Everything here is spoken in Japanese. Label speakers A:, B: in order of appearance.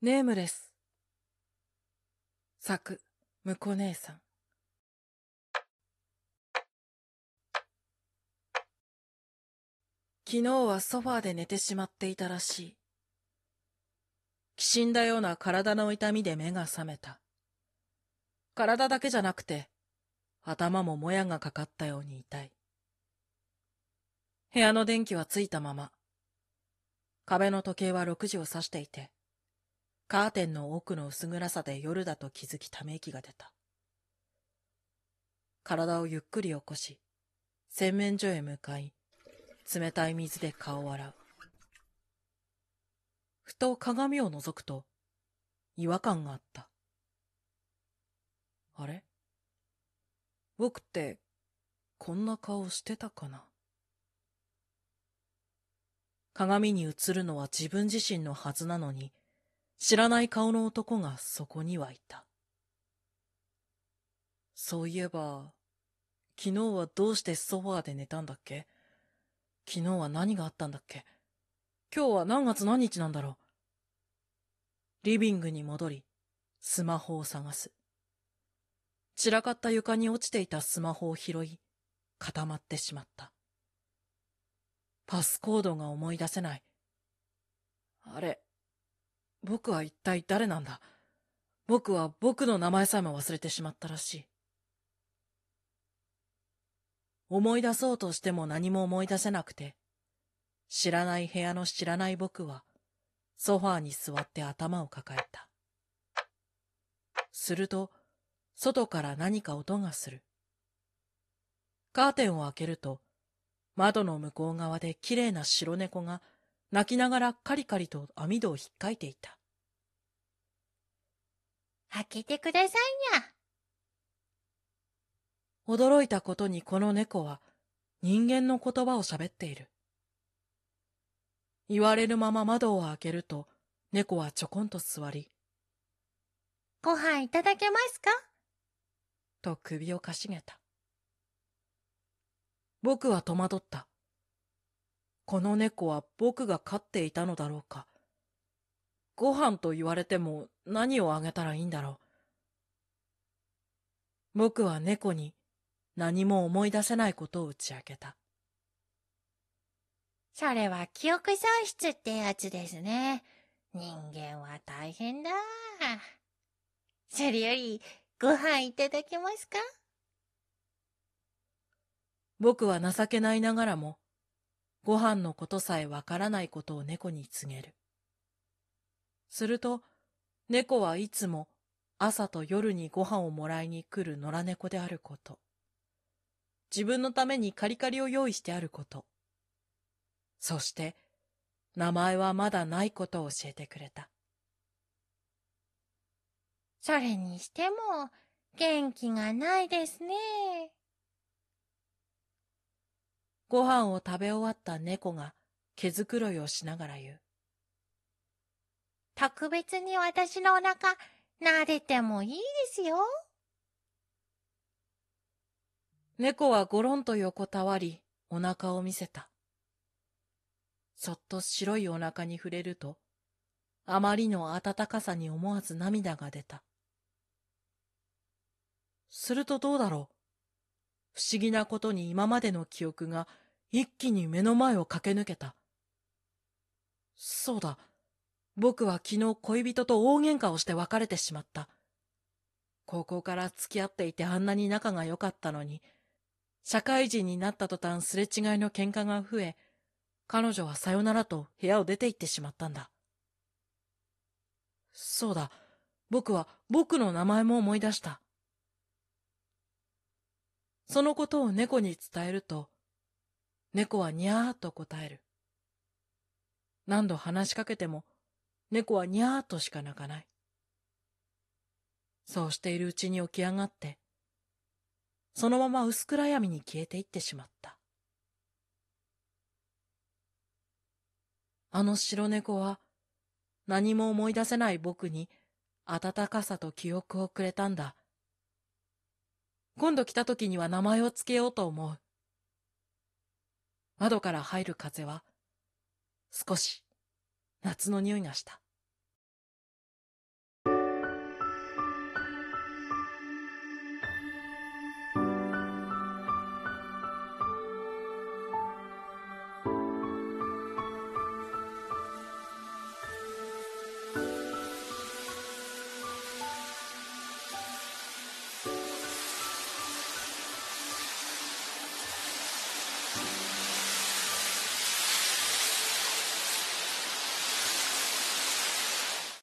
A: ネームレス。作、むこ姉さん。昨日はソファーで寝てしまっていたらしい。きしんだような体の痛みで目が覚めた。体だけじゃなくて、頭ももやがかかったように痛い。部屋の電気はついたまま。壁の時計は6時を指していて、カーテンの奥の薄暗さで夜だと気づきため息が出た。体をゆっくり起こし、洗面所へ向かい、冷たい水で顔を洗う。ふと鏡を覗くと、違和感があった。あれ？僕って、こんな顔してたかな？鏡に映るのは自分自身のはずなのに、知らない顔の男がそこにはいた。そういえば、昨日はどうしてソファーで寝たんだっけ？昨日は何があったんだっけ？今日は何月何日なんだろう？リビングに戻り、スマホを探す。散らかった床に落ちていたスマホを拾い、固まってしまった。パスコードが思い出せない。あれ、僕は一体誰なんだ？僕は僕の名前さえも忘れてしまったらしい。思い出そうとしても何も思い出せなくて、知らない部屋の知らない僕は、ソファーに座って頭を抱えた。すると、外から何か音がする。カーテンを開けると、窓の向こう側で綺麗な白猫が泣きながらカリカリと網戸を引っかいていた。
B: 開けてくださいにゃ。
A: 驚いたことにこの猫は人間の言葉を喋っている。言われるまま窓を開けると猫はちょこんと座り、
B: ご飯いただけますか？
A: と首をかしげた。僕は戸惑った。この猫は僕が飼っていたのだろうか。ご飯と言われても何をあげたらいいんだろう。僕は猫に何も思い出せないことを打ち明けた。
B: それは記憶喪失ってやつですね。人間は大変だ。それより、ご飯いただけますか？
A: 僕は情けないながらも、ご飯のことさえわからないことを猫に告げる。すると、猫はいつも朝と夜にご飯をもらいに来る野良猫であること。自分のためにカリカリを用意してあること。そして、名前はまだないことを教えてくれた。
B: それにしても、元気がないですね。
A: ご飯を食べ終わった猫が毛づくろいをしながら言う。
B: 特別に私のお腹撫でてもいいですよ。
A: 猫はごろんと横たわり、お腹を見せた。そっと白いお腹に触れると、あまりの温かさに思わず涙が出た。するとどうだろう？不思議なことに今までの記憶が一気に目の前を駆け抜けた。そうだ。僕は昨日恋人と大喧嘩をして別れてしまった。高校から付き合っていてあんなに仲が良かったのに、社会人になった途端すれ違いの喧嘩が増え、彼女はさよならと部屋を出て行ってしまったんだ。そうだ、僕は僕の名前も思い出した。そのことを猫に伝えると、猫はにゃーと答える。何度話しかけても、猫はにゃーとしか鳴かない。そうしているうちに起き上がって、そのまま薄暗闇に消えていってしまった。あの白猫は何も思い出せない僕に温かさと記憶をくれたんだ。今度来た時には名前をつけようと思う。窓から入る風は少し夏の匂いがした。